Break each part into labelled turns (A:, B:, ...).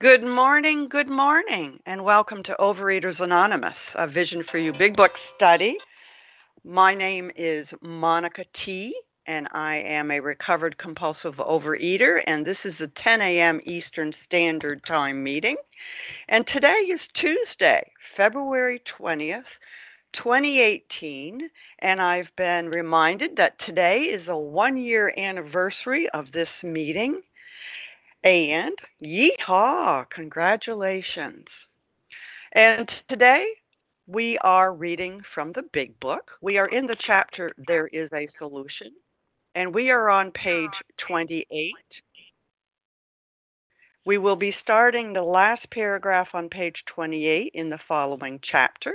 A: Good morning, good morning, and welcome to Overeaters Anonymous, a Vision for You Big Book study. My name is Monica T, and I am a recovered compulsive overeater, and this is a 10 a.m. Eastern Standard Time meeting. And today is Tuesday, February 20th, 2018, and I've been reminded that today is a one year anniversary of this meeting and yeehaw, congratulations. And today we are reading from the big book. We are in the chapter There is a Solution, and we are on page 28. We will be starting the last paragraph on page 28 in the following chapter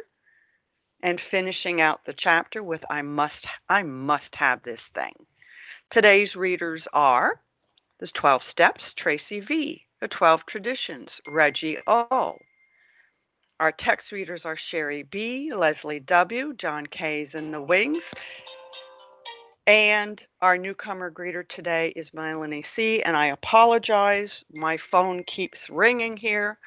A: and finishing out the chapter with I must I must have this thing. Today's readers are there's 12 Steps, Tracy V. The 12 Traditions, Reggie O. Our text readers are Sherry B., Leslie W., John K's in the Wings. And our newcomer greeter today is Melanie C. And I apologize, my phone keeps ringing here.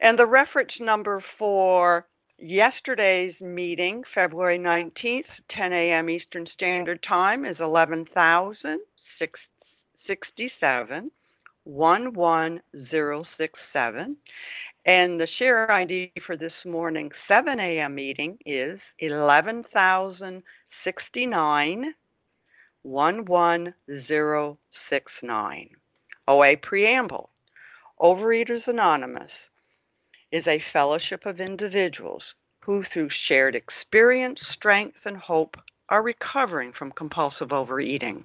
A: And the reference number for yesterday's meeting, February 19th, 10 a.m. Eastern Standard Time, is 11,006. 67 11067. And the share ID for this morning 7 a.m. meeting is 11069 11069. OA Preamble Overeaters Anonymous is a fellowship of individuals who, through shared experience, strength, and hope, are recovering from compulsive overeating.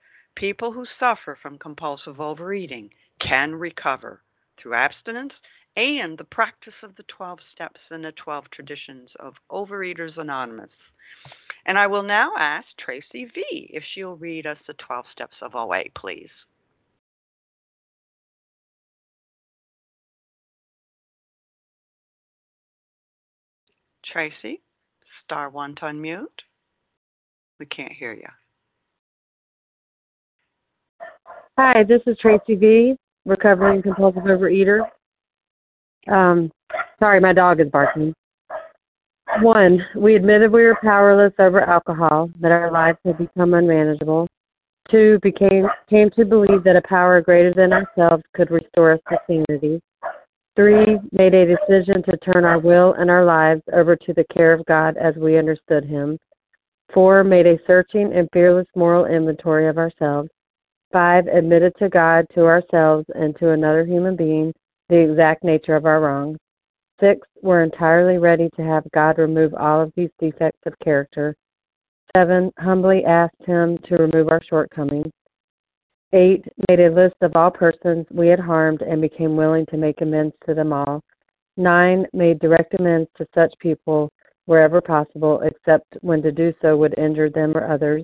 A: People who suffer from compulsive overeating can recover through abstinence and the practice of the 12 steps and the 12 traditions of Overeaters Anonymous. And I will now ask Tracy V if she'll read us the 12 steps of OA, please. Tracy, star one to unmute. We can't hear you.
B: Hi, this is Tracy V, recovering compulsive overeater. Um, sorry, my dog is barking. One, we admitted we were powerless over alcohol, that our lives had become unmanageable. Two, became came to believe that a power greater than ourselves could restore us to sanity. Three, made a decision to turn our will and our lives over to the care of God as we understood Him. Four, made a searching and fearless moral inventory of ourselves. Five, admitted to God, to ourselves, and to another human being the exact nature of our wrongs. Six, were entirely ready to have God remove all of these defects of character. Seven, humbly asked Him to remove our shortcomings. Eight, made a list of all persons we had harmed and became willing to make amends to them all. Nine, made direct amends to such people wherever possible, except when to do so would injure them or others.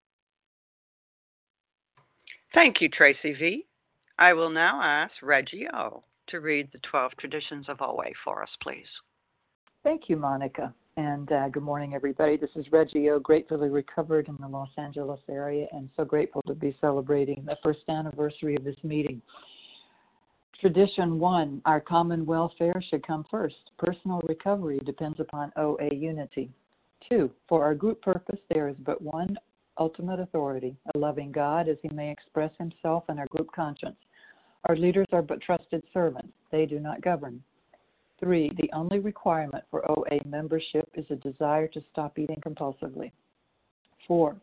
A: Thank you, Tracy V. I will now ask Reggie O to read the 12 traditions of OA for us, please.
C: Thank you, Monica. And uh, good morning, everybody. This is Reggie O, gratefully recovered in the Los Angeles area, and so grateful to be celebrating the first anniversary of this meeting. Tradition one our common welfare should come first. Personal recovery depends upon OA unity. Two, for our group purpose, there is but one ultimate authority, a loving God as he may express himself in our group conscience. Our leaders are but trusted servants, they do not govern. Three, the only requirement for OA membership is a desire to stop eating compulsively. Four,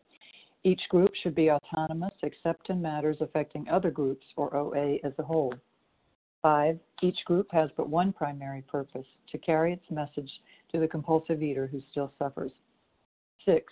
C: each group should be autonomous except in matters affecting other groups or OA as a whole. Five, each group has but one primary purpose to carry its message to the compulsive eater who still suffers. Six,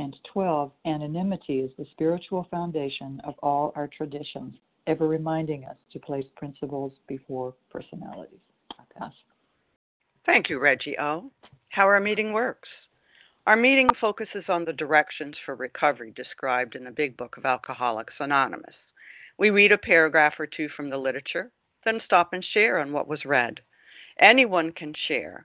C: And 12. Anonymity is the spiritual foundation of all our traditions, ever reminding us to place principles before personalities. I pass.
A: Thank you, Reggie O. How our meeting works. Our meeting focuses on the directions for recovery described in the Big Book of Alcoholics Anonymous. We read a paragraph or two from the literature, then stop and share on what was read. Anyone can share,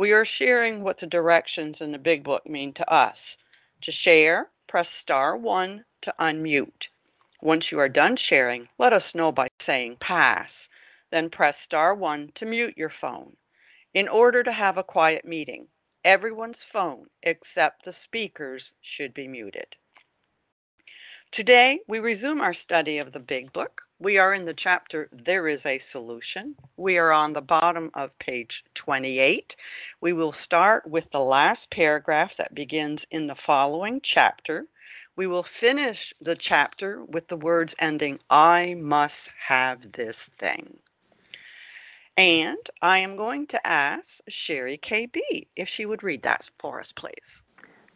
A: We are sharing what the directions in the Big Book mean to us. To share, press star 1 to unmute. Once you are done sharing, let us know by saying pass. Then press star 1 to mute your phone. In order to have a quiet meeting, everyone's phone except the speaker's should be muted. Today, we resume our study of the Big Book. We are in the chapter There is a Solution. We are on the bottom of page 28. We will start with the last paragraph that begins in the following chapter we will finish the chapter with the words ending, I must have this thing. And I am going to ask Sherry KB if she would read that for us, please.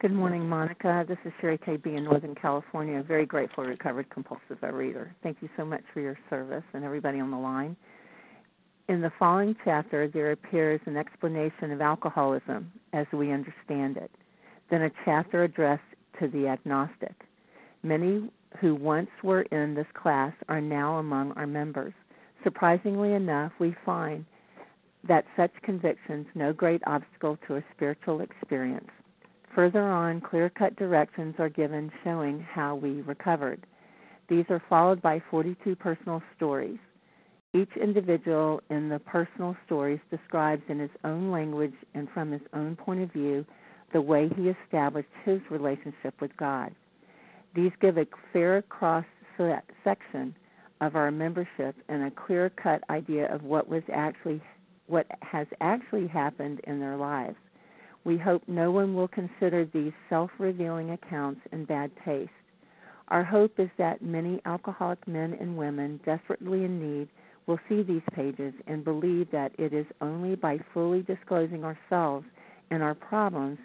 D: Good morning, Monica. This is Sherry KB in Northern California. Very grateful recovered compulsive reader. Thank you so much for your service and everybody on the line. In the following chapter, there appears an explanation of alcoholism as we understand it, then a chapter addressed to the agnostic. Many who once were in this class are now among our members. Surprisingly enough, we find that such convictions no great obstacle to a spiritual experience. Further on, clear cut directions are given showing how we recovered. These are followed by 42 personal stories. Each individual in the personal stories describes in his own language and from his own point of view the way he established his relationship with God. These give a fair cross section of our membership and a clear cut idea of what was actually what has actually happened in their lives. We hope no one will consider these self revealing accounts in bad taste. Our hope is that many alcoholic men and women desperately in need will see these pages and believe that it is only by fully disclosing ourselves and our problems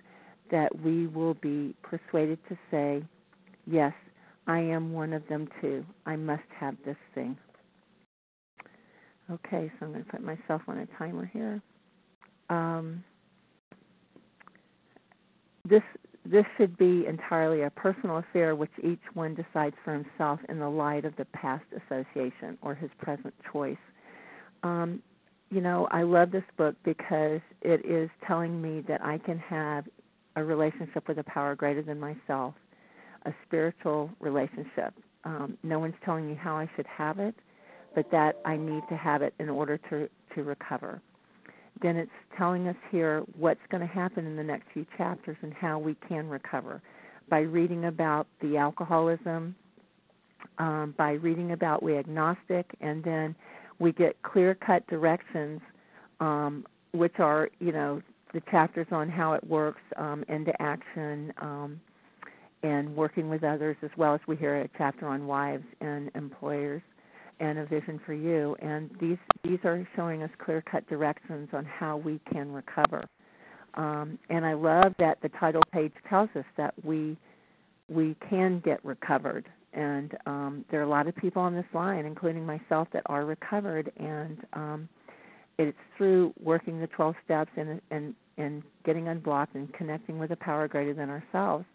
D: that we will be persuaded to say, Yes, I am one of them too. I must have this thing. Okay, so I'm going to put myself on a timer here. Um, this this should be entirely a personal affair which each one decides for himself in the light of the past association or his present choice. Um, you know, I love this book because it is telling me that I can have a relationship with a power greater than myself, a spiritual relationship. Um, no one's telling me how I should have it, but that I need to have it in order to to recover. Then it's telling us here what's going to happen in the next few chapters and how we can recover. By reading about the alcoholism, um, by reading about we agnostic, and then we get clear cut directions, um, which are you know the chapters on how it works um, into action um, and working with others, as well as we hear a chapter on wives and employers and a vision for you. And these these are showing us clear cut directions on how we can recover. Um, and I love that the title page tells us that we we can get recovered. And um, there are a lot of people on this line, including myself, that are recovered. And um, it's through working the 12 steps and, and, and getting unblocked and connecting with a power greater than ourselves.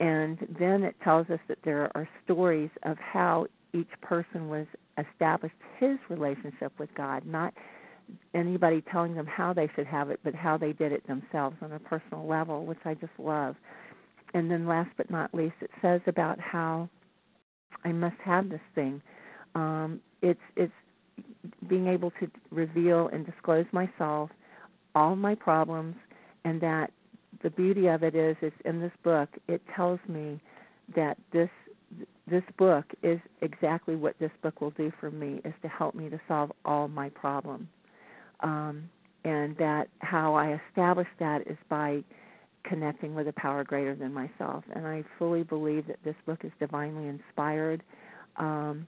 D: And then it tells us that there are stories of how each person was established his relationship with God, not anybody telling them how they should have it, but how they did it themselves on a personal level, which I just love. And then last but not least, it says about how I must have this thing. Um, it's it's being able to reveal and disclose myself, all my problems, and that the beauty of it is, is in this book, it tells me that this this book is exactly what this book will do for me is to help me to solve all my problems. Um, and that how I establish that is by connecting with a power greater than myself. And I fully believe that this book is divinely inspired. Um,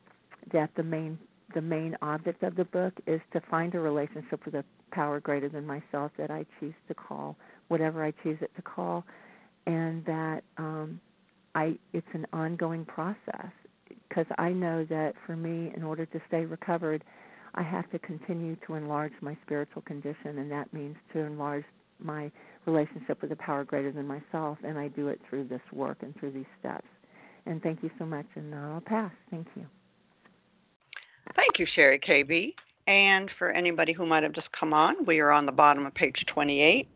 D: that the main the main object of the book is to find a relationship with a power greater than myself that I choose to call whatever I choose it to call, and that um, I it's an ongoing process because I know that for me, in order to stay recovered, I have to continue to enlarge my spiritual condition, and that means to enlarge my relationship with a power greater than myself, and I do it through this work and through these steps. And thank you so much, and I'll pass. Thank you.
A: Thank you, Sherry KB. And for anybody who might have just come on, we are on the bottom of page 28,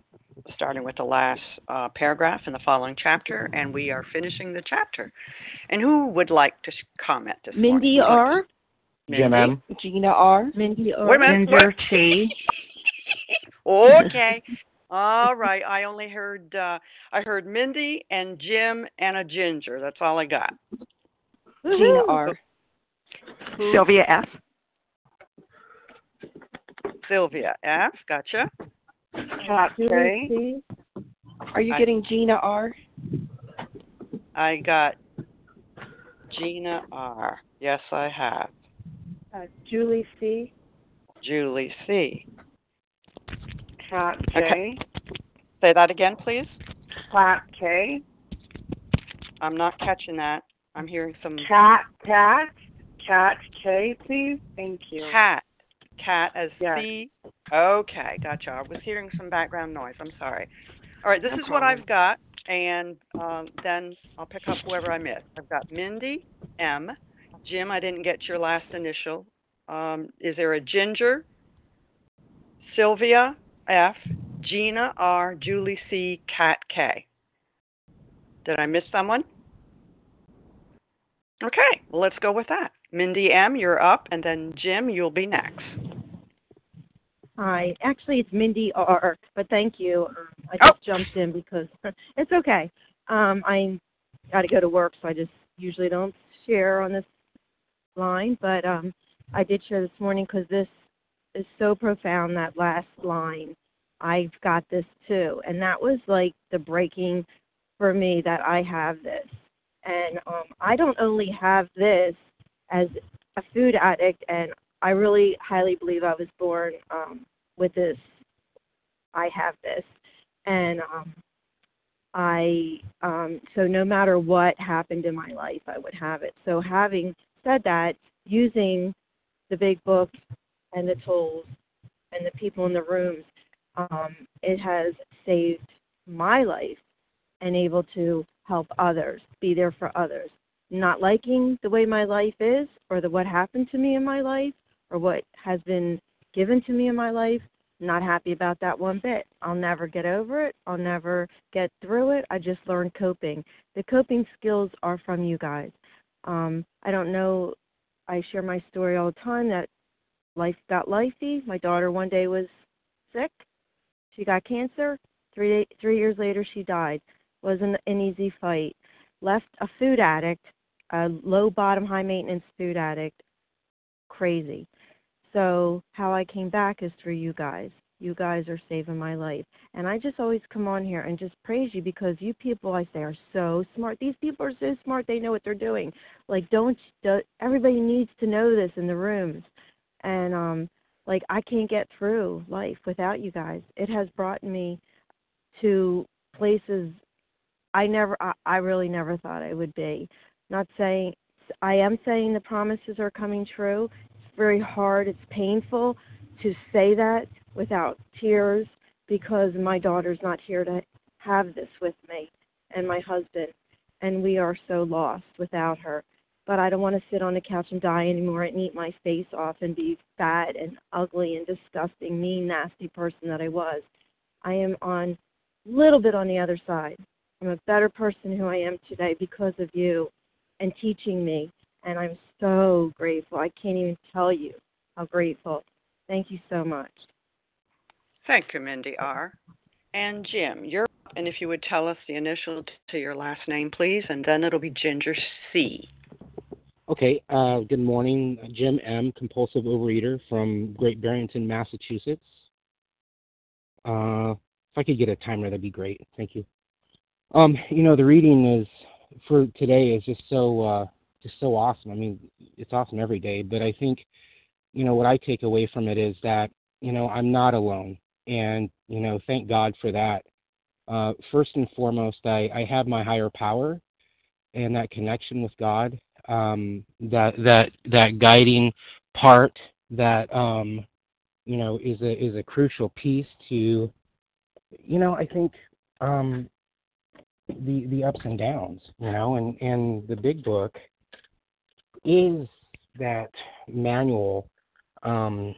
A: starting with the last uh, paragraph in the following chapter, and we are finishing the chapter. And who would like to comment this
E: Mindy
A: morning?
E: R.
A: Mindy?
F: Jim M.
E: Gina R. Mindy R.
A: Wait a minute.
E: Ginger? T.
A: okay. All right. I only heard uh I heard Mindy and Jim and a ginger. That's all I got.
E: Gina R. Sylvia F.
A: Sylvia F. Gotcha.
E: Cat K. Are you
A: I-
E: getting Gina R?
A: I got Gina R. Yes, I have.
B: Uh, Julie C.
A: Julie C.
E: Cat
A: Okay. Say that again, please.
E: Cat K.
A: I'm not catching that. I'm hearing some
E: Cat Cat. Cat K, please. Thank you.
A: cat. Cat as
E: Yes.
A: C. Okay, gotcha. I was hearing some background noise. I'm sorry. All right, this
E: No
A: is what. I've got, and um, then I'll pick up whoever I missed. I've got Mindy M. Jim, I didn't get your last initial. Um, is there a Ginger? Sylvia F. Gina R. Julie C. Cat K. Did I miss someone? Okay, well, let's go with that. Mindy M., you're up, and then Jim, you'll be next.
G: Hi. Actually, it's Mindy R. But thank you. Um, I
A: Oh.
G: just jumped in because it's okay. Um, I got to go to work, so I just usually don't share on this line. But um, I did share this morning because this is so profound. That last line, I've got this too, and that was like the breaking for me that I have this, and um, I don't only have this as a food addict, and I really highly believe I was born um, with this. I have this, and um, I um, so no matter what happened in my life, I would have it. So having said that, using the big book and the tools and the people in the rooms, um, it has saved my life and able to help others, be there for others. Not liking the way my life is or the what happened to me in my life or what has been given to me in my life, not happy about that one bit. I'll never get over it. I'll never get through it. I just learned coping. The coping skills are from you guys. Um, I don't know. I share my story all the time that life got lifey. My daughter one day was sick. She got cancer. Three three years later, she died. wasn't an easy fight. Left a food addict, a low bottom, high maintenance food addict. Crazy. So how I came back is through you guys. You guys are saving my life. And I just always come on here and just praise you because you people I say are so smart. These people are so smart. They know what they're doing. Like don't, don't everybody needs to know this in the rooms. And um like I can't get through life without you guys. It has brought me to places I never I, I really never thought I would be. Not saying I am saying the promises are coming true very hard. It's painful to say that without tears because my daughter's not here to have this with me and my husband, and we are so lost without her. But I don't want to sit on the couch and die anymore and eat my face off and be fat and ugly and disgusting, mean, nasty person that I was. I am on a little bit on the other side. I'm a better person who I am today because of you and teaching me and I'm so grateful. I can't even tell you how grateful. Thank you so much.
A: Thank you, Mindy R. And Jim, you're up, and if you would tell us the initial to your last name, please, and then it'll be Ginger C.
F: Okay. Uh, good morning, Jim M. Compulsive Overeater from Great Barrington, Massachusetts. Uh, if I could get a timer, that'd be great. Thank you. Um, you know, the reading is for today is just so uh, so awesome. I mean, it's awesome every day, but I think, you know, what I take away from it is that, you know, I'm not alone. And, you know, thank God for that. Uh, first and foremost, I, I have my higher power and that connection with God, um, that, that, that guiding part that, um, you know, is a, is a crucial piece to, you know, I think, um, the the ups and downs, you know, and and the big book is that manual um,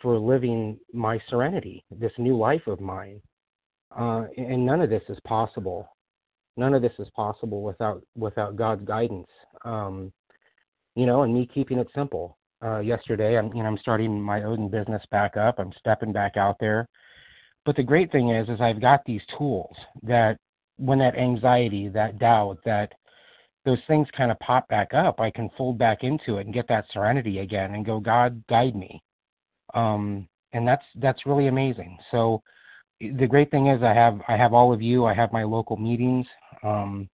F: for living my serenity, this new life of mine. Uh, and none of this is possible. None of this is possible without without God's guidance. Um, you know, and me keeping it simple. Uh, yesterday, I'm you know I'm starting my Odin business back up. I'm stepping back out there. But the great thing is, is I've got these tools that when that anxiety, that doubt, that those things kind of pop back up, I can fold back into it and get that serenity again and go, God, guide me. Um, and that's that's really amazing. So the great thing is I have I have all of you. I have my local meetings, um,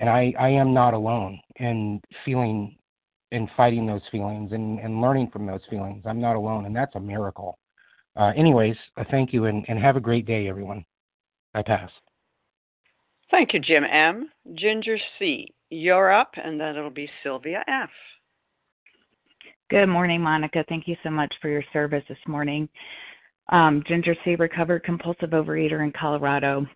F: and I I am not alone in feeling and fighting those feelings and and learning from those feelings. I'm not alone, and that's a miracle. Uh, anyways, uh, thank you and, and have a great day, everyone. I pass.
A: Thank you, Jim M. Ginger C. You're up, and then it'll be Sylvia F.
H: Good morning, Monica. Thank you so much for your service this morning. Um, Ginger C. recovered compulsive overeater in Colorado.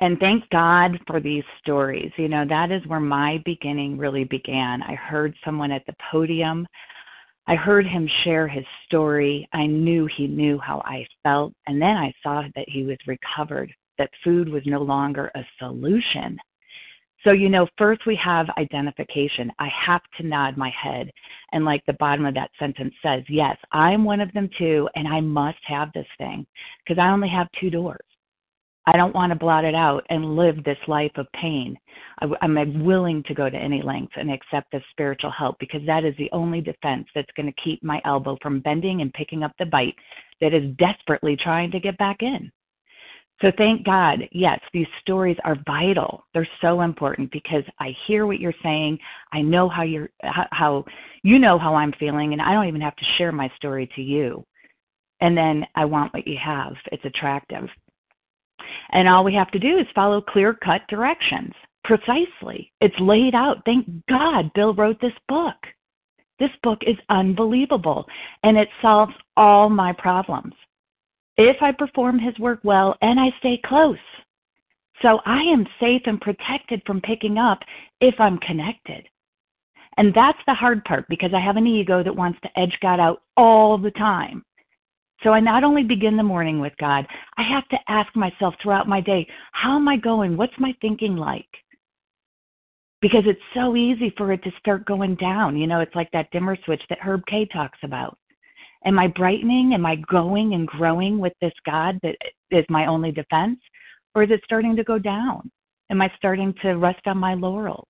H: And thank God for these stories. You know, that is where my beginning really began. I heard someone at the podium. I heard him share his story. I knew he knew how I felt. And then I saw that he was recovered, that food was no longer a solution, so, you know, first we have identification. I have to nod my head. And like the bottom of that sentence says, yes, I'm one of them too, and I must have this thing because I only have two doors. I don't want to blot it out and live this life of pain. I, I'm willing to go to any length and accept this spiritual help because that is the only defense that's going to keep my elbow from bending and picking up the bite that is desperately trying to get back in. So thank God, yes, these stories are vital. They're so important because I hear what you're saying. I know how you're how, you know how I'm feeling and I don't even have to share my story to you. And then I want what you have. It's attractive. And all we have to do is follow clear-cut directions. Precisely. It's laid out. Thank God Bill wrote this book. This book is unbelievable and it solves all my problems if I perform his work well and I stay close. So I am safe and protected from picking up if I'm connected. And that's the hard part because I have an ego that wants to edge God out all the time. So I not only begin the morning with God, I have to ask myself throughout my day, how am I going? What's my thinking like? Because it's so easy for it to start going down. You know, it's like that dimmer switch that Herb K talks about. Am I brightening? Am I going and growing with this God that is my only defense? Or is it starting to go down? Am I starting to rest on my laurels?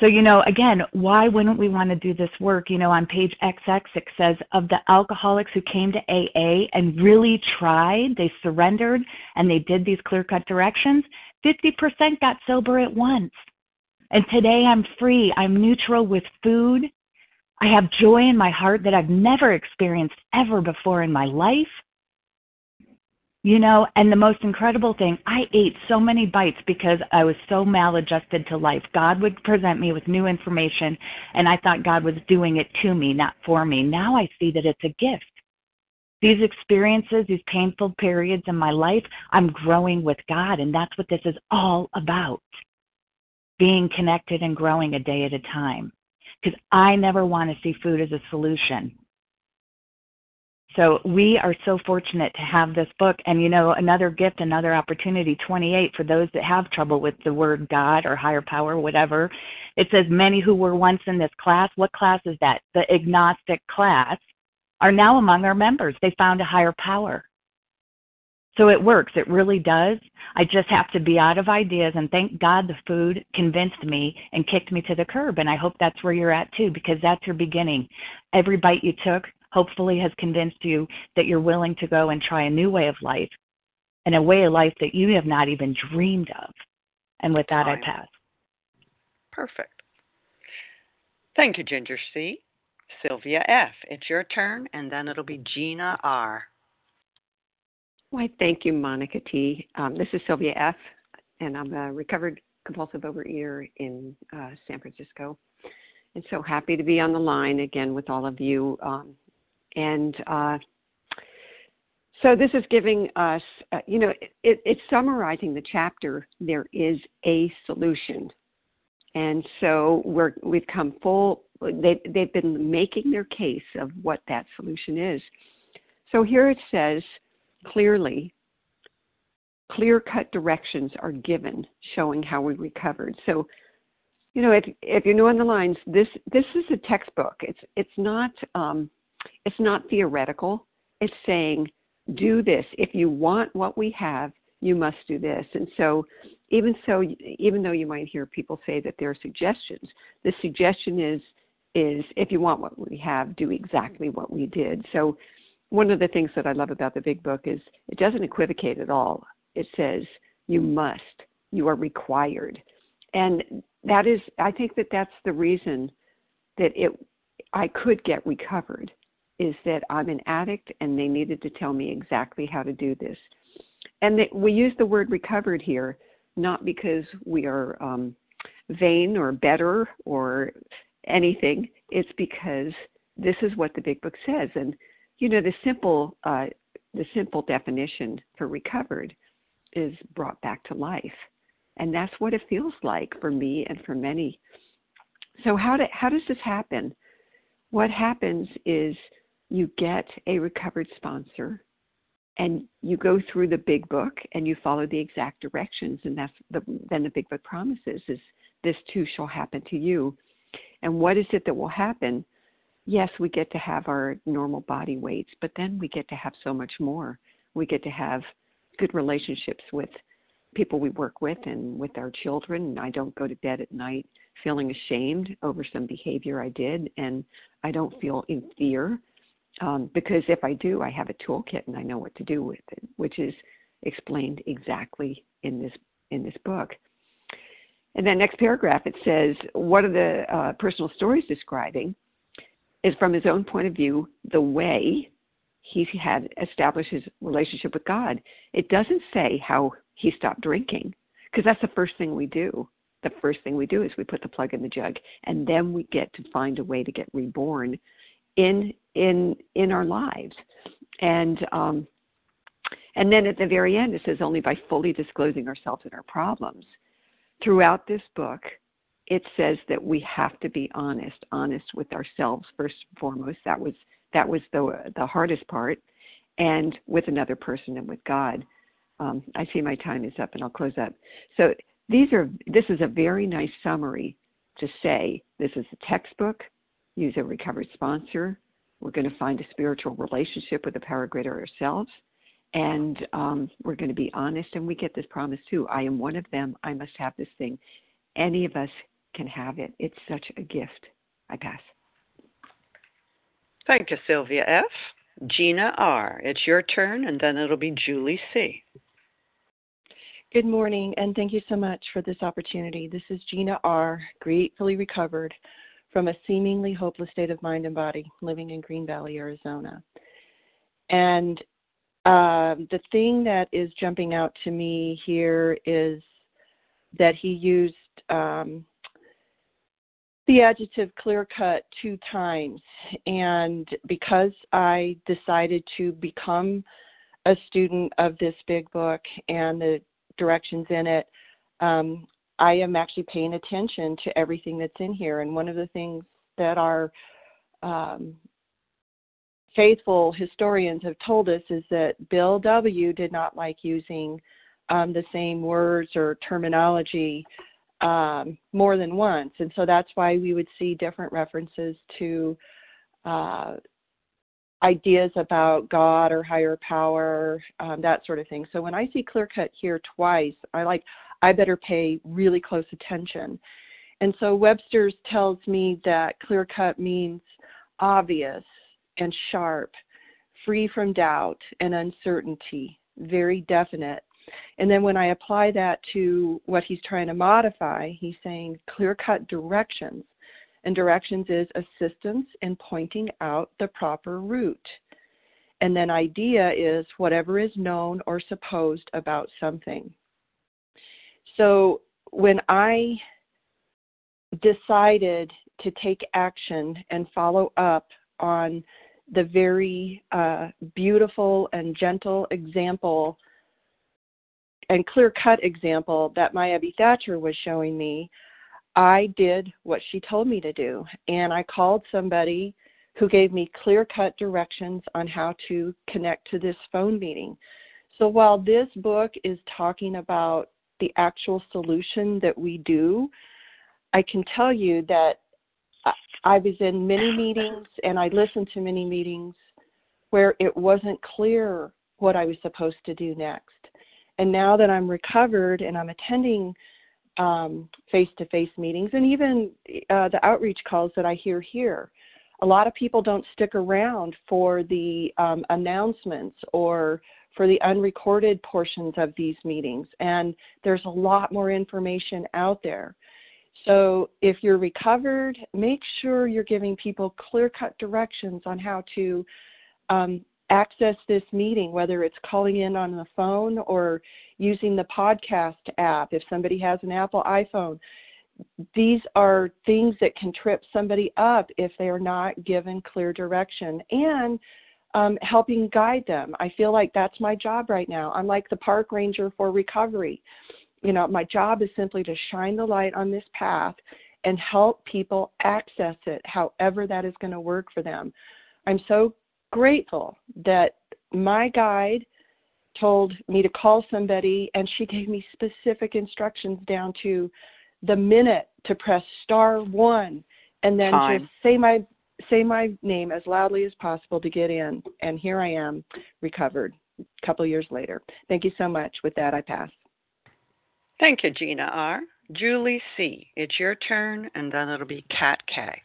H: So, you know, again, why wouldn't we want to do this work? You know, on page XX, it says of the alcoholics who came to AA and really tried, they surrendered and they did these clear cut directions, 50% got sober at once. And today I'm free. I'm neutral with food. I have joy in my heart that I've never experienced ever before in my life. You know, and the most incredible thing, I ate so many bites because I was so maladjusted to life. God would present me with new information, and I thought God was doing it to me, not for me. Now I see that it's a gift. These experiences, these painful periods in my life, I'm growing with God, and that's what this is all about being connected and growing a day at a time. Because I never want to see food as a solution. So we are so fortunate to have this book. And you know, another gift, another opportunity, 28, for those that have trouble with the word God or higher power, whatever. It says, Many who were once in this class, what class is that? The agnostic class, are now among our members. They found a higher power. So it works. It really does. I just have to be out of ideas and thank God the food convinced me and kicked me to the curb. And I hope that's where you're at too, because that's your beginning. Every bite you took hopefully has convinced you that you're willing to go and try a new way of life and a way of life that you have not even dreamed of. And with that, I pass.
A: Perfect. Thank you, Ginger C. Sylvia F. It's your turn, and then it'll be Gina R.
I: Why, thank you, Monica T. Um, this is Sylvia F., and I'm a recovered compulsive overeater in uh, San Francisco. And so happy to be on the line again with all of you. Um, and uh, so this is giving us, uh, you know, it, it's summarizing the chapter. There is a solution, and so we're we've come full. They they've been making their case of what that solution is. So here it says clearly. Clear cut directions are given showing how we recovered. So, you know, if if you know on the lines, this this is a textbook. It's it's not um, it's not theoretical. It's saying, do this. If you want what we have, you must do this. And so, even so, even though you might hear people say that there are suggestions, the suggestion is is if you want what we have, do exactly what we did. So, one of the things that I love about the big book is it doesn't equivocate at all. It says you must, you are required, and that is, I think that that's the reason that it I could get recovered is that I'm an addict and they needed to tell me exactly how to do this. And that we use the word recovered here not because we are um, vain or better or anything. It's because this is what the big book says. And you know the simple uh, the simple definition for recovered is brought back to life, and that's what it feels like for me and for many. So how do, how does this happen? What happens is you get a recovered sponsor and you go through the big book and you follow the exact directions and that's the then the big book promises is this too shall happen to you and what is it that will happen yes we get to have our normal body weights but then we get to have so much more we get to have good relationships with people we work with and with our children and i don't go to bed at night feeling ashamed over some behavior i did and i don't feel in fear um, because if I do, I have a toolkit and I know what to do with it, which is explained exactly in this in this book. And then next paragraph it says what are the uh, personal stories describing is from his own point of view the way he had established his relationship with God. It doesn't say how he stopped drinking because that's the first thing we do. The first thing we do is we put the plug in the jug, and then we get to find a way to get reborn in in in our lives and um And then at the very end, it says only by fully disclosing ourselves and our problems. Throughout this book, it says that we have to be honest, honest with ourselves first and foremost. That was that was the the hardest part, and with another person and with God. Um, I see my time is up, and I'll close up. So these are this is a very nice summary to say this is a textbook. Use a recovered sponsor. We're going to find a spiritual relationship with the power greater ourselves, and um, we're going to be honest. And we get this promise too. I am one of them. I must have this thing. Any of us can have it. It's such a gift. I pass.
A: Thank you, Sylvia F. Gina R. It's your turn, and then it'll be Julie C.
J: Good morning, and thank you so much for this opportunity. This is Gina R., gratefully recovered from a seemingly hopeless state of mind and body, living in Green Valley, Arizona. And uh, the thing that is jumping out to me here is that he used um, the adjective clear cut two times. And because I decided to become a student of this big book and the directions in it, um, I am actually paying attention to everything that's in here. And one of the things that our um, faithful historians have told us is that Bill W. did not like using um, the same words or terminology um, more than once. And so that's why we would see different references to uh, ideas about God or higher power, um, that sort of thing. So when I see clear cut here twice, I like I better pay really close attention. And so Webster's tells me that clear cut means obvious and sharp, free from doubt and uncertainty, very definite. And then when I apply that to what he's trying to modify, he's saying clear cut directions and directions is assistance in pointing out the proper route. And then idea is whatever is known or supposed about something. So when I decided to take action and follow up on the very uh, beautiful and gentle example and clear cut example that my Ebby Thacher was showing me, I did what she told me to do. And I called somebody who gave me clear cut directions on how to connect to this phone meeting. So while this book is talking about the actual solution that we do, I can tell you that I was in many meetings and I listened to many meetings where it wasn't clear what I was supposed to do next. And now that I'm recovered and I'm attending face to face meetings and even uh, the outreach calls that I hear here. A lot of people don't stick around for the um, announcements or for the unrecorded portions of these meetings, and there's a lot more information out there. So, if you're recovered, make sure you're giving people clear cut directions on how to um, access this meeting, whether it's calling in on the phone or using the podcast app, if somebody has an Apple iPhone. These are things that can trip somebody up if they are not given clear direction and um, helping guide them. I feel like that's my job right now. I'm like the park ranger for recovery. You know, my job is simply to shine the light on this path and help people access it however that is going to work for them. I'm so grateful that my guide told me to call somebody and she gave me specific instructions down to the minute to press star 1 and then
A: Time.
J: just say my say my name as loudly as possible to get in and here I am recovered a couple years later. Thank you so much. With that I pass.
A: Thank you, Gina R. Julie C. It's your turn, and then it'll be Kat K.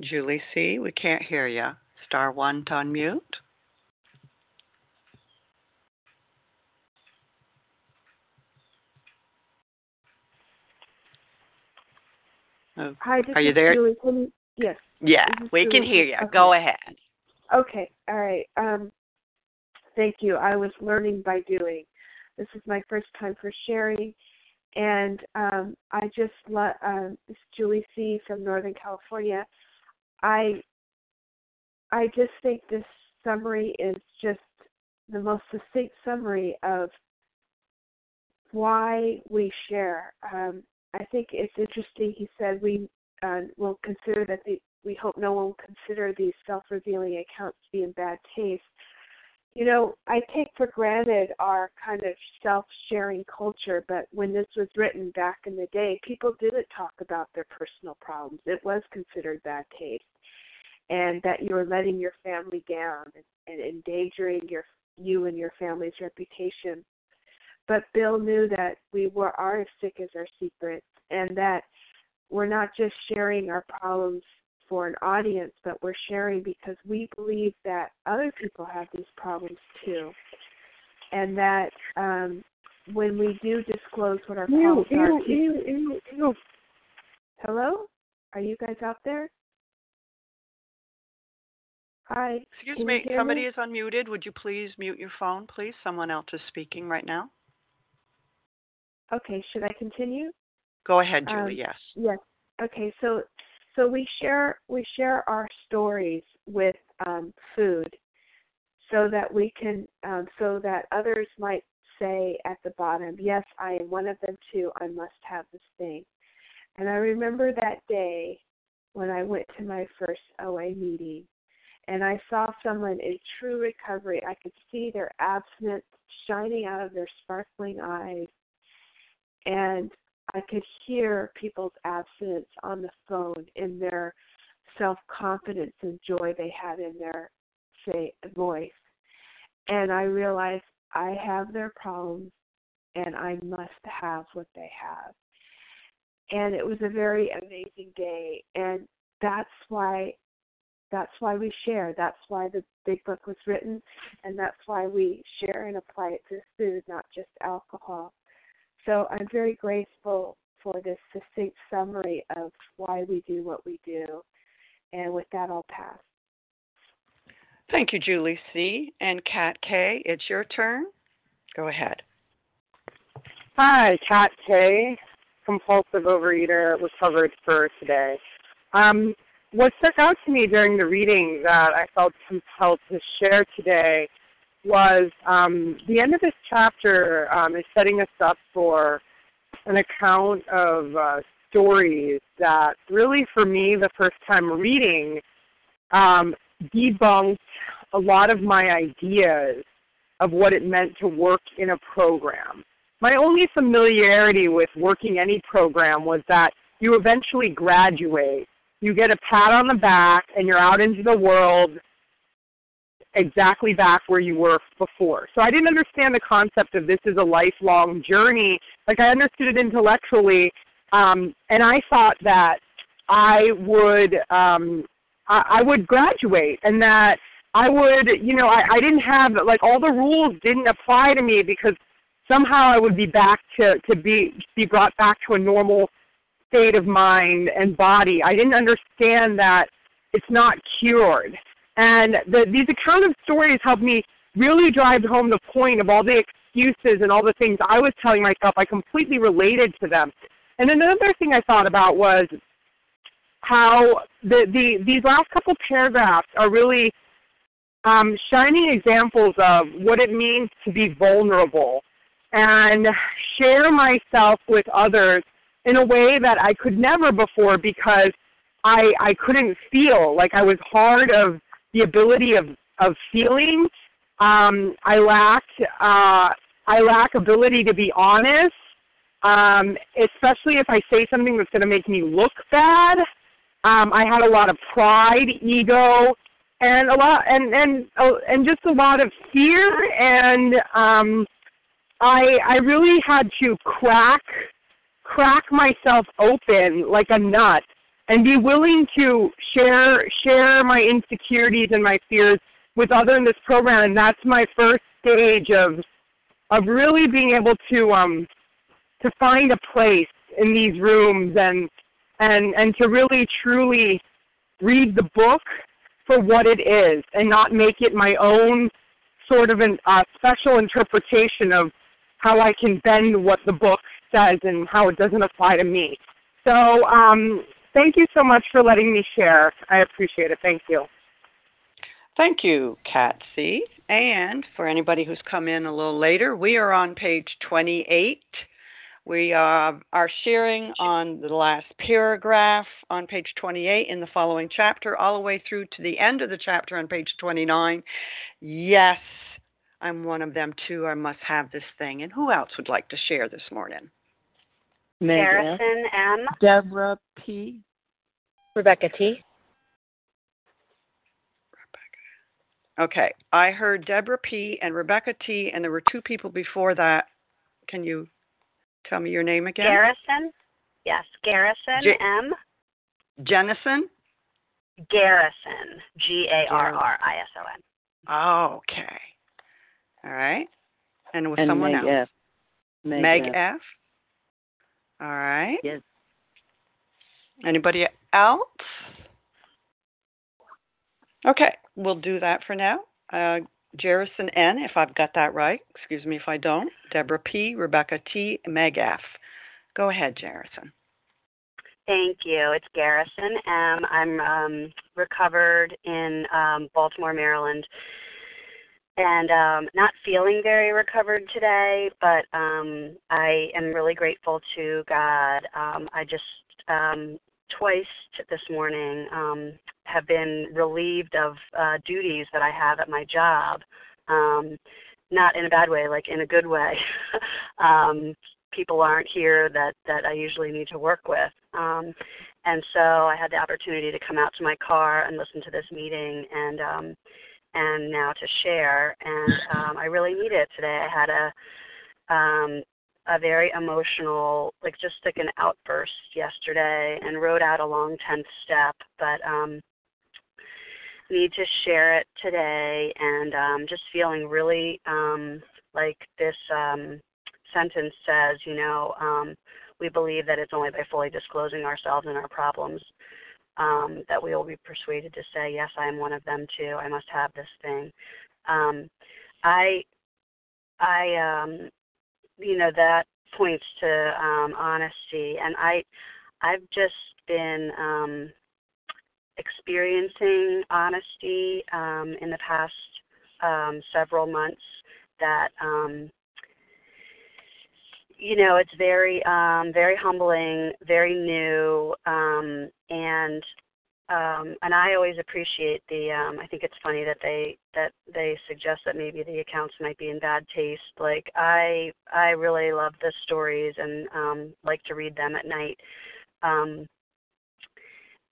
A: Julie C., we can't hear you. Star one to unmute. Oh,
E: Hi,
A: Are you there?
E: Julie. Can you, yes.
A: Yeah, we can hear you.
E: Okay.
A: Go ahead.
E: Okay. All right. Um, thank you. I was learning by doing. This is my first time for sharing, And um, I just love um, Julie C from Northern California. I I just think this summary is just the most succinct summary of why we share. Um, I think it's interesting. He said we uh, will consider that the, we hope no one will consider these self-revealing accounts to be in bad taste. You know, I take for granted our kind of self-sharing culture, but when this was written back in the day, people didn't talk about their personal problems. It was considered bad taste, and that you were letting your family down and, and endangering your you and your family's reputation. But Bill knew that we were are as sick as our secrets, and that we're not just sharing our problems for an audience, but we're sharing because we believe that other people have these problems too, and that um, when we do disclose what our problems
A: ew,
E: are,
A: ew, ew, ew, ew.
E: hello, are you guys out there? Hi.
A: Excuse me, somebody
E: me?
A: is unmuted. Would you please mute your phone, please? Someone else is speaking right now.
E: Okay, should I continue?
A: Go ahead, Julie.
E: Um,
A: yes.
E: Yes. Okay. So so we share we share our stories with um, food, so that we can um, so that others might say at the bottom, yes, I am one of them too. I must have this thing. And I remember that day when I went to my first OA meeting, and I saw someone in true recovery. I could see their abstinence shining out of their sparkling eyes and I could hear people's abstinence on the phone in their self confidence and joy they had in their say voice. And I realized I have their problems and I must have what they have. And it was a very amazing day and that's why that's why we share. That's why the big book was written and that's why we share and apply it to food, not just alcohol. So I'm very grateful for this succinct summary of why we do what we do. And with that, I'll pass.
A: Thank you, Julie C. And Kat K., it's your turn. Go ahead.
K: Hi, Kat K, compulsive overeater, recovered for today. Um, what stuck out to me during the reading that I felt compelled to share today was um, the end of this chapter um, is setting us up for an account of uh, stories that really, for me, the first time reading, um, debunked a lot of my ideas of what it meant to work in a program. My only familiarity with working any program was that you eventually graduate. You get a pat on the back and you're out into the world exactly back where you were before. So I didn't understand the concept of this is a lifelong journey. Like I understood it intellectually, um, and I thought that I would um, I, I would graduate and that I would you know I, I didn't have like all the rules didn't apply to me because somehow I would be back to to be be brought back to a normal state of mind and body. I didn't understand that it's not cured and the, these account of stories helped me really drive home the point of all the excuses and all the things I was telling myself. I completely related to them. And another thing I thought about was how the, the these last couple paragraphs are really um, shining examples of what it means to be vulnerable and share myself with others in a way that I could never before because I I couldn't feel like I was hard of the ability of of feeling. Um, I lack uh, I lack ability to be honest, um, especially if I say something that's going to make me look bad. Um, I had a lot of pride, ego, and a lot and and uh, and just a lot of fear and um, I I really had to crack crack myself open like a nut and be willing to share share my insecurities and my fears with others in this program and that's my first stage of of really being able to um to find a place in these rooms and and and to really truly read the book for what it is and not make it my own sort of a uh, special interpretation of how I can bend what the book says and how it doesn't apply to me. So um, thank you so much for letting me share. I appreciate it. Thank you.
A: Thank you, Catsy. And for anybody who's come in a little later, we are on page 28. We uh, are sharing on the last paragraph on page 28 in the following chapter, all the way through to the end of the chapter on page 29. Yes, I'm one of them too. I must have this thing. And who else would like to share this morning?
L: Garrison M.
C: Deborah P.
B: Rebecca T.
A: Okay, I heard Deborah P. and Rebecca T. and there were two people before that. Can you tell me your name again?
L: Garrison. Yes, Garrison
A: J-
L: M.
A: Jennison?
L: Garrison. G A R R I S O N.
A: Oh, okay. All right. And with
M: And
A: someone
M: Meg
A: else.
M: F. Meg
A: Meg
M: F.
A: F. All right.
M: Yes.
A: Anybody else? Okay, we'll do that for now. Uh, Jerison N, if I've got that right. Excuse me if I don't. Deborah P, Rebecca T, Meg F. Go ahead, Jerison.
L: Thank you. It's Garrison M. I'm um, recovered in um, Baltimore, Maryland, and um, not feeling very recovered today, but um, I am really grateful to God. Um, I just um, twice this morning um, have been relieved of uh, duties that I have at my job. Um, not in a bad way, like in a good way. um, people aren't here that that I usually need to work with. Um, and so I had the opportunity to come out to my car and listen to this meeting and um, and now to share. And um, I really need it today. I had a um, a very emotional, like just like an outburst yesterday, and wrote out a long tenth step, but um, need to share it today. And um, just feeling really um, like this um, sentence says, you know, um, we believe that it's only by fully disclosing ourselves and our problems um, that we will be persuaded to say, yes, I am one of them too. I must have this thing. Um, I, I, um, you know, that points to um, honesty, and I, I've just been um, experiencing honesty um, in the past um, several months. That um, you know, it's very, um, very humbling, very new, um, and um, and I always appreciate the. Um, I think it's funny that they that they suggest that maybe the accounts might be in bad taste. Like I, I really love the stories and um, like to read them at night. Um,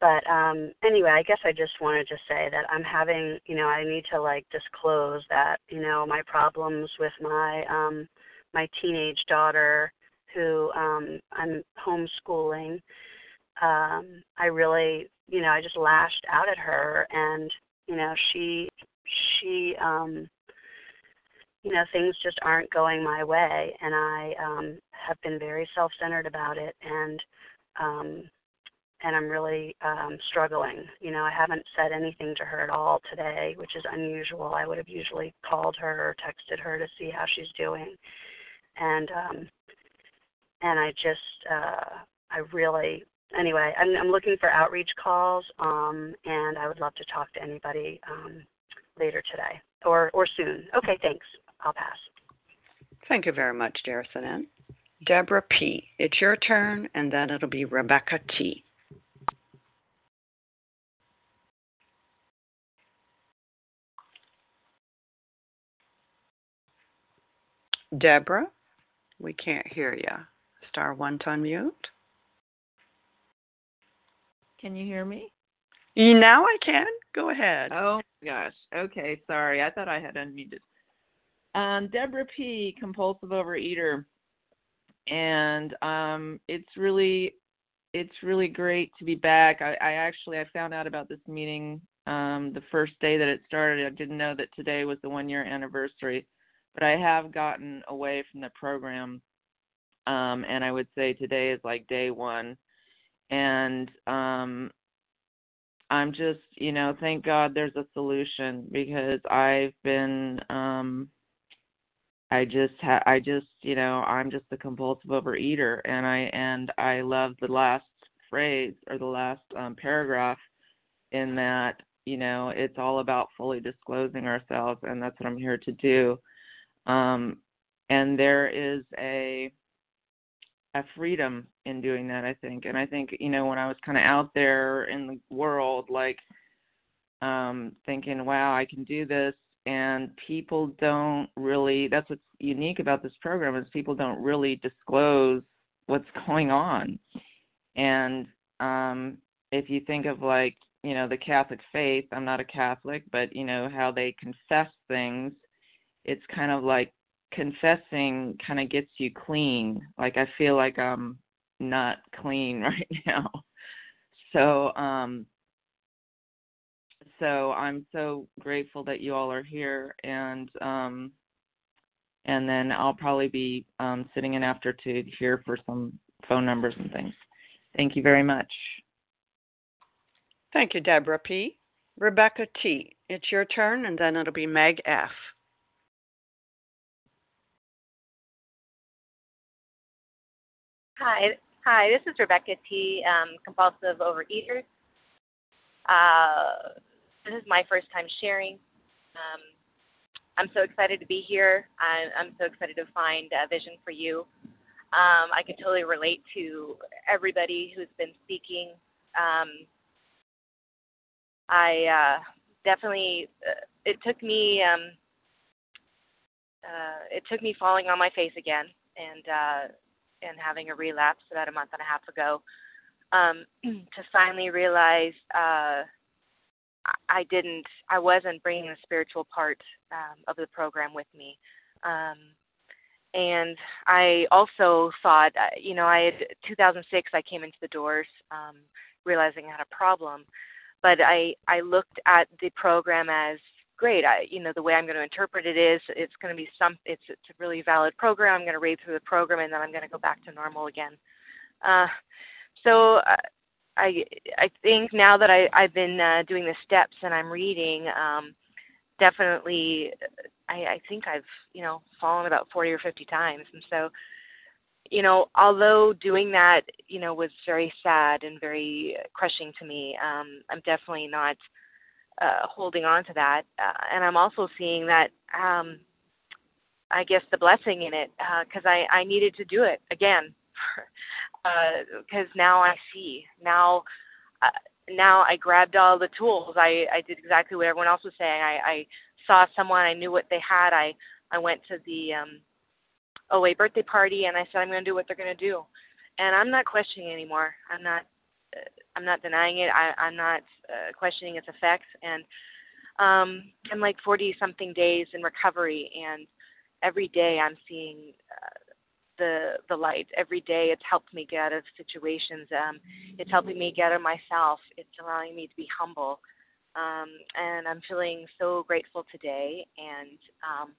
L: but um anyway i guess i just wanted to say that i'm having you know i need to like disclose that you know my problems with my um my teenage daughter who um i'm homeschooling um i really you know i just lashed out at her and you know she she um you know things just aren't going my way and i um have been very self centered about it and um and I'm really um, struggling. You know, I haven't said anything to her at all today, which is unusual. I would have usually called her or texted her to see how she's doing, and um, and I just uh, I really anyway. I'm, I'm looking for outreach calls, um, and I would love to talk to anybody um, later today or or soon. Okay, thanks. I'll pass.
A: Thank you very much, Jerison N. Deborah P. It's your turn, and then it'll be Rebecca T. Deborah, we can't hear you. Star one to unmute.
N: Can you hear me?
A: Now I can. Go ahead.
N: Oh gosh. Okay, sorry. I thought I had unmuted. Um, Deborah P, compulsive overeater, and um, it's really, it's really great to be back. I, I actually I found out about this meeting um, the first day that it started. I didn't know that today was the one year anniversary, but I have gotten away from the program, um, and I would say today is like day one, and um, I'm just, you know, thank God there's a solution because I've been um I just ha- I just you know I'm just a compulsive overeater and I and I love the last phrase or the last um, paragraph in that you know it's all about fully disclosing ourselves and that's what I'm here to do. Um, and there is a a freedom in doing that I think. And I think you know when I was kind of out there in the world like um thinking wow I can do this and people don't really that's what's unique about this program is people don't really disclose what's going on. And um if you think of like you know the catholic faith i'm not a catholic but you know how they confess things it's kind of like confessing kind of gets you clean like i feel like i'm not clean right now so um so I'm so grateful that you all are here and um and then I'll probably be um sitting in after to hear for some phone numbers and things. Thank you very much.
A: Thank you, Deborah P. Rebecca T. It's your turn and then it'll be Meg F.
M: Hi, hi. This is Rebecca T. Um, compulsive overeater. Uh, this is my first time sharing. Um, I'm so excited to be here. I'm, I'm so excited to find a vision for you. Um, I can totally relate to everybody who's been speaking. Um, I uh, definitely, uh, it took me, um, uh, it took me falling on my face again and uh, and having a relapse about a month and a half ago um, to finally realize uh, I didn't, I wasn't bringing the spiritual part um, of the program with me. Um, and I also thought, uh, you know, I had 2006. I came into the doors, um, realizing I had a problem, but I I looked at the program as great. I, you know, the way I'm going to interpret it is, it's going to be some, it's it's a really valid program. I'm going to read through the program, and then I'm going to go back to normal again. Uh, so uh, I I think now that I I've been uh, doing the steps and I'm reading, um, definitely I I think I've you know fallen about 40 or 50 times, and so you know although doing that you know was very sad and very crushing to me, um, I'm definitely not uh, holding on to that, uh, and I'm also seeing that. Um, I guess the blessing in it because uh, I I needed to do it again because uh, now I see. Now, uh, now I grabbed all the tools. I I did exactly what everyone else was saying. I I saw someone. I knew what they had. I I went to the um, OA birthday party and I said I'm going to do what they're going to do, and I'm not questioning anymore. I'm not. I'm not denying it. I, I'm not uh, questioning its effects, and um, I'm like 40 something days in recovery, and every day I'm seeing uh, the the light every day. It's helped me get out of situations. Um, it's helping me get out of myself. It's allowing me to be humble, um, and I'm feeling so grateful today. And um,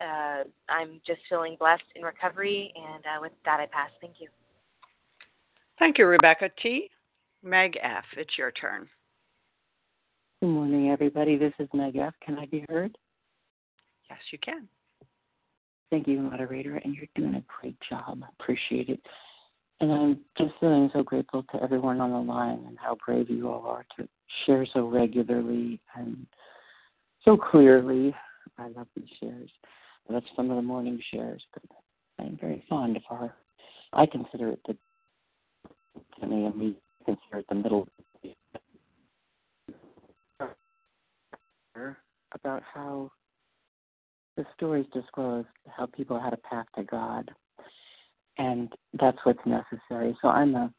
M: uh, I'm just feeling blessed in recovery. And uh, with that, I pass. Thank you.
A: Thank you, Rebecca T. Meg F. It's your turn.
O: Good morning, everybody. This is Meg F. Can I be heard?
A: Yes, you can.
O: Thank you, moderator, and you're doing a great job. I appreciate it. And I'm just feeling so grateful to everyone on the line and how brave you all are to share so regularly and so clearly. I love these shares. That's some of the morning shares, but I'm very fond of our. I consider it the to me, consider it the middle. About how the stories disclose how people had a path to God, and that's what's necessary. So I'm a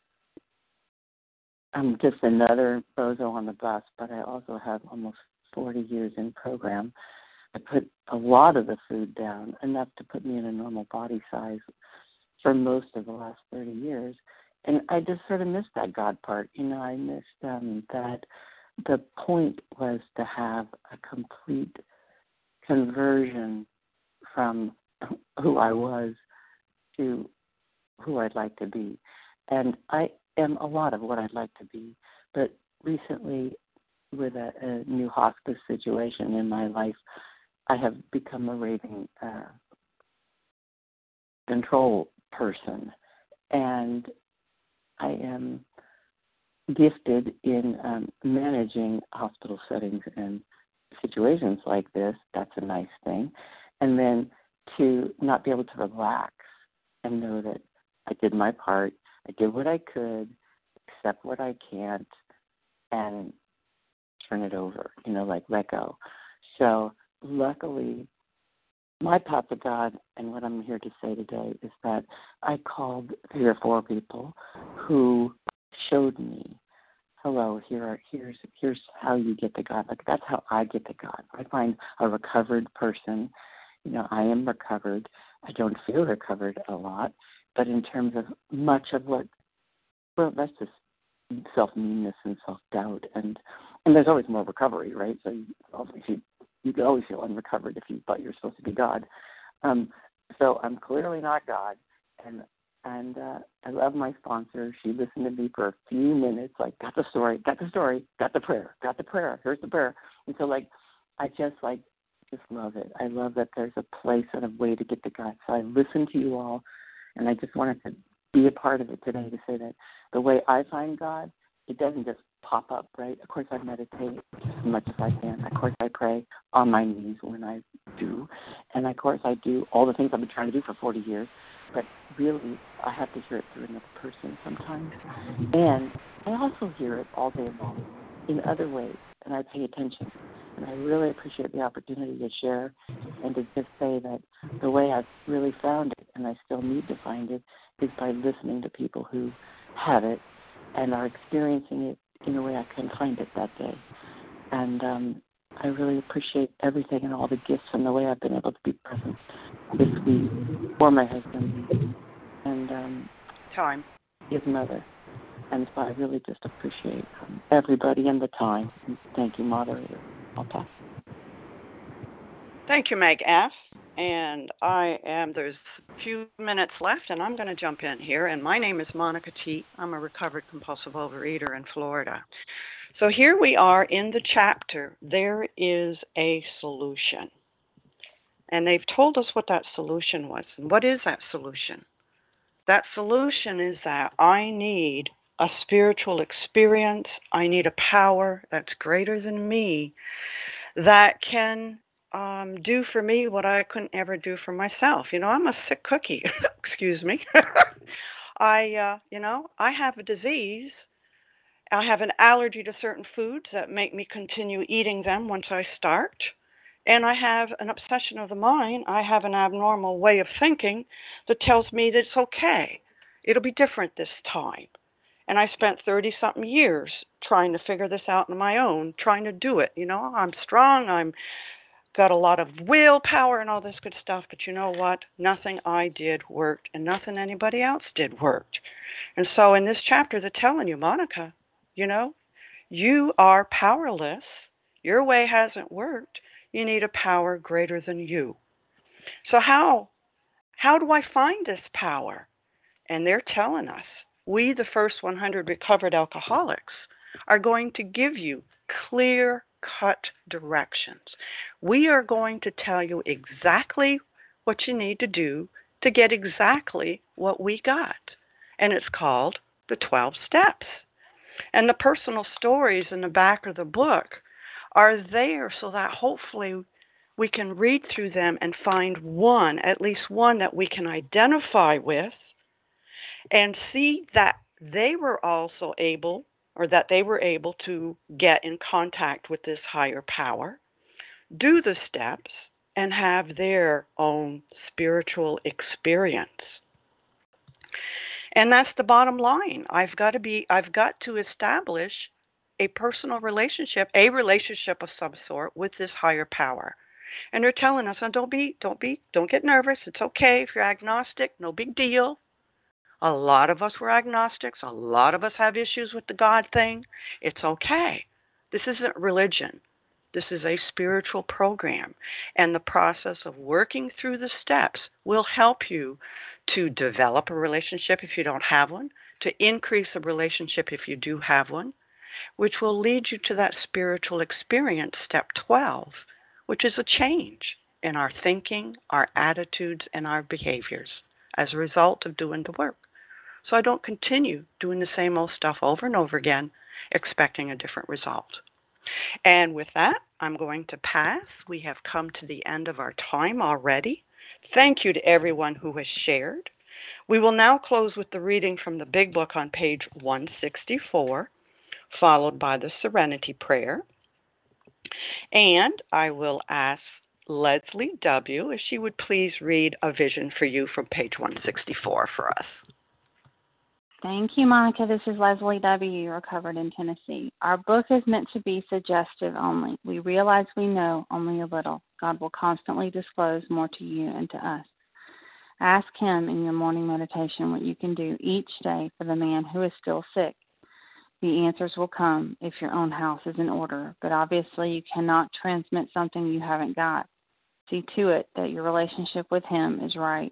O: I'm just another bozo on the bus, but I also have almost 40 years in program. I put a lot of the food down, enough to put me in a normal body size for most of the last 30 years. And I just sort of missed that God part. You know, I missed um, that the point was to have a complete conversion from who I was to who I'd like to be. And I am a lot of what I'd like to be. But recently, with a, a new hospice situation in my life, I have become a raving uh, control person, and I am gifted in um, managing hospital settings and situations like this. That's a nice thing. And then to not be able to relax and know that I did my part, I did what I could, accept what I can't, and turn it over, you know, like let go. So luckily, my Papa God, and what I'm here to say today is that I called three or four people who showed me, hello, here are here's here's how you get to God. Like that's how I get to God. I find a recovered person. You know, I am recovered. I don't feel recovered a lot, but in terms of much of what, well, that's just self meanness and self doubt, and and there's always more recovery, right? So you, you you can always feel unrecovered if you thought you're supposed to be God. Um, so I'm clearly not God, and and uh, I love my sponsor. She listened to me for a few minutes, like got the story, got the story, got the prayer, got the prayer. Here's the prayer, and so like I just like just love it. I love that there's a place and a way to get to God. So I listen to you all, and I just wanted to be a part of it today to say that the way I find God, it doesn't just pop up, right? Of course, I meditate as much as I can. Of course, I pray on my knees when I do. And of course, I do all the things I've been trying to do for 40 years. But really, I have to hear it through another person sometimes. And I also hear it all day long in other ways, and I pay attention. And I really appreciate the opportunity to share and to just say that the way I've really found it, and I still need to find it, is by listening to people who have it and are experiencing it in a way I couldn't find it that day. And um, I really appreciate everything and all the gifts and the way I've been able to be present this week for my husband and um,
A: time
O: his mother. And so I really just appreciate um, everybody and the time. And thank you, moderator. I'll pass.
A: Thank you, Meg F. And I am, there's a few minutes left, and I'm going to jump in here. And my name is Monica T. I'm a recovered compulsive overeater in Florida. So here we are in the chapter. There is a solution. And they've told us what that solution was. And what is that solution? That solution is that I need a spiritual experience, I need a power that's greater than me that can um, do for me what I couldn't ever do for myself. You know, I'm a sick cookie. Excuse me. I, uh, you know, I have a disease. I have an allergy to certain foods that make me continue eating them once I start. And I have an obsession of the mind. I have an abnormal way of thinking that tells me that it's okay. It'll be different this time. And I spent 30 something years trying to figure this out on my own, trying to do it. You know, I'm strong, I'm got a lot of willpower and all this good stuff, but you know what? Nothing I did worked, and nothing anybody else did worked. And so in this chapter, they're telling you, Monica, you know, you are powerless. Your way hasn't worked. You need a power greater than you. So how how do I find this power? And they're telling us, we the first 100 recovered alcoholics are going to give you clear cut directions. We are going to tell you exactly what you need to do to get exactly what we got. And it's called the 12 steps. And the personal stories in the back of the book are there so that hopefully we can read through them and find one, at least one that we can identify with, and see that they were also able or that they were able to get in contact with this higher power, do the steps, and have their own spiritual experience. And that's the bottom line. I've got to be I've got to establish a personal relationship, a relationship of some sort with this higher power. And they're telling us, oh, don't be, don't be, don't get nervous. It's okay if you're agnostic, no big deal. A lot of us were agnostics. A lot of us have issues with the God thing. It's okay. This isn't religion. This is a spiritual program. And the process of working through the steps will help you to develop a relationship if you don't have one, to increase a relationship if you do have one, which will lead you to that spiritual experience, step 12, which is a change in our thinking, our attitudes, and our behaviors as a result of doing the work. So I don't continue doing the same old stuff over and over again, expecting a different result. And with that, I'm going to pass. We have come to the end of our time already. Thank you to everyone who has shared. We will now close with the reading from the Big Book on page 164, followed by the Serenity Prayer. And I will ask Leslie W. if she would please read A Vision for You from page 164 for us.
P: Thank you, Monica. This is Leslie W., recovered in Tennessee. Our book is meant to be suggestive only. We realize we know only a little. God will constantly disclose more to you and to us. Ask Him in your morning meditation what you can do each day for the man who is still sick. The answers will come if your own house is in order, but obviously you cannot transmit something you haven't got. See to it that your relationship with Him is right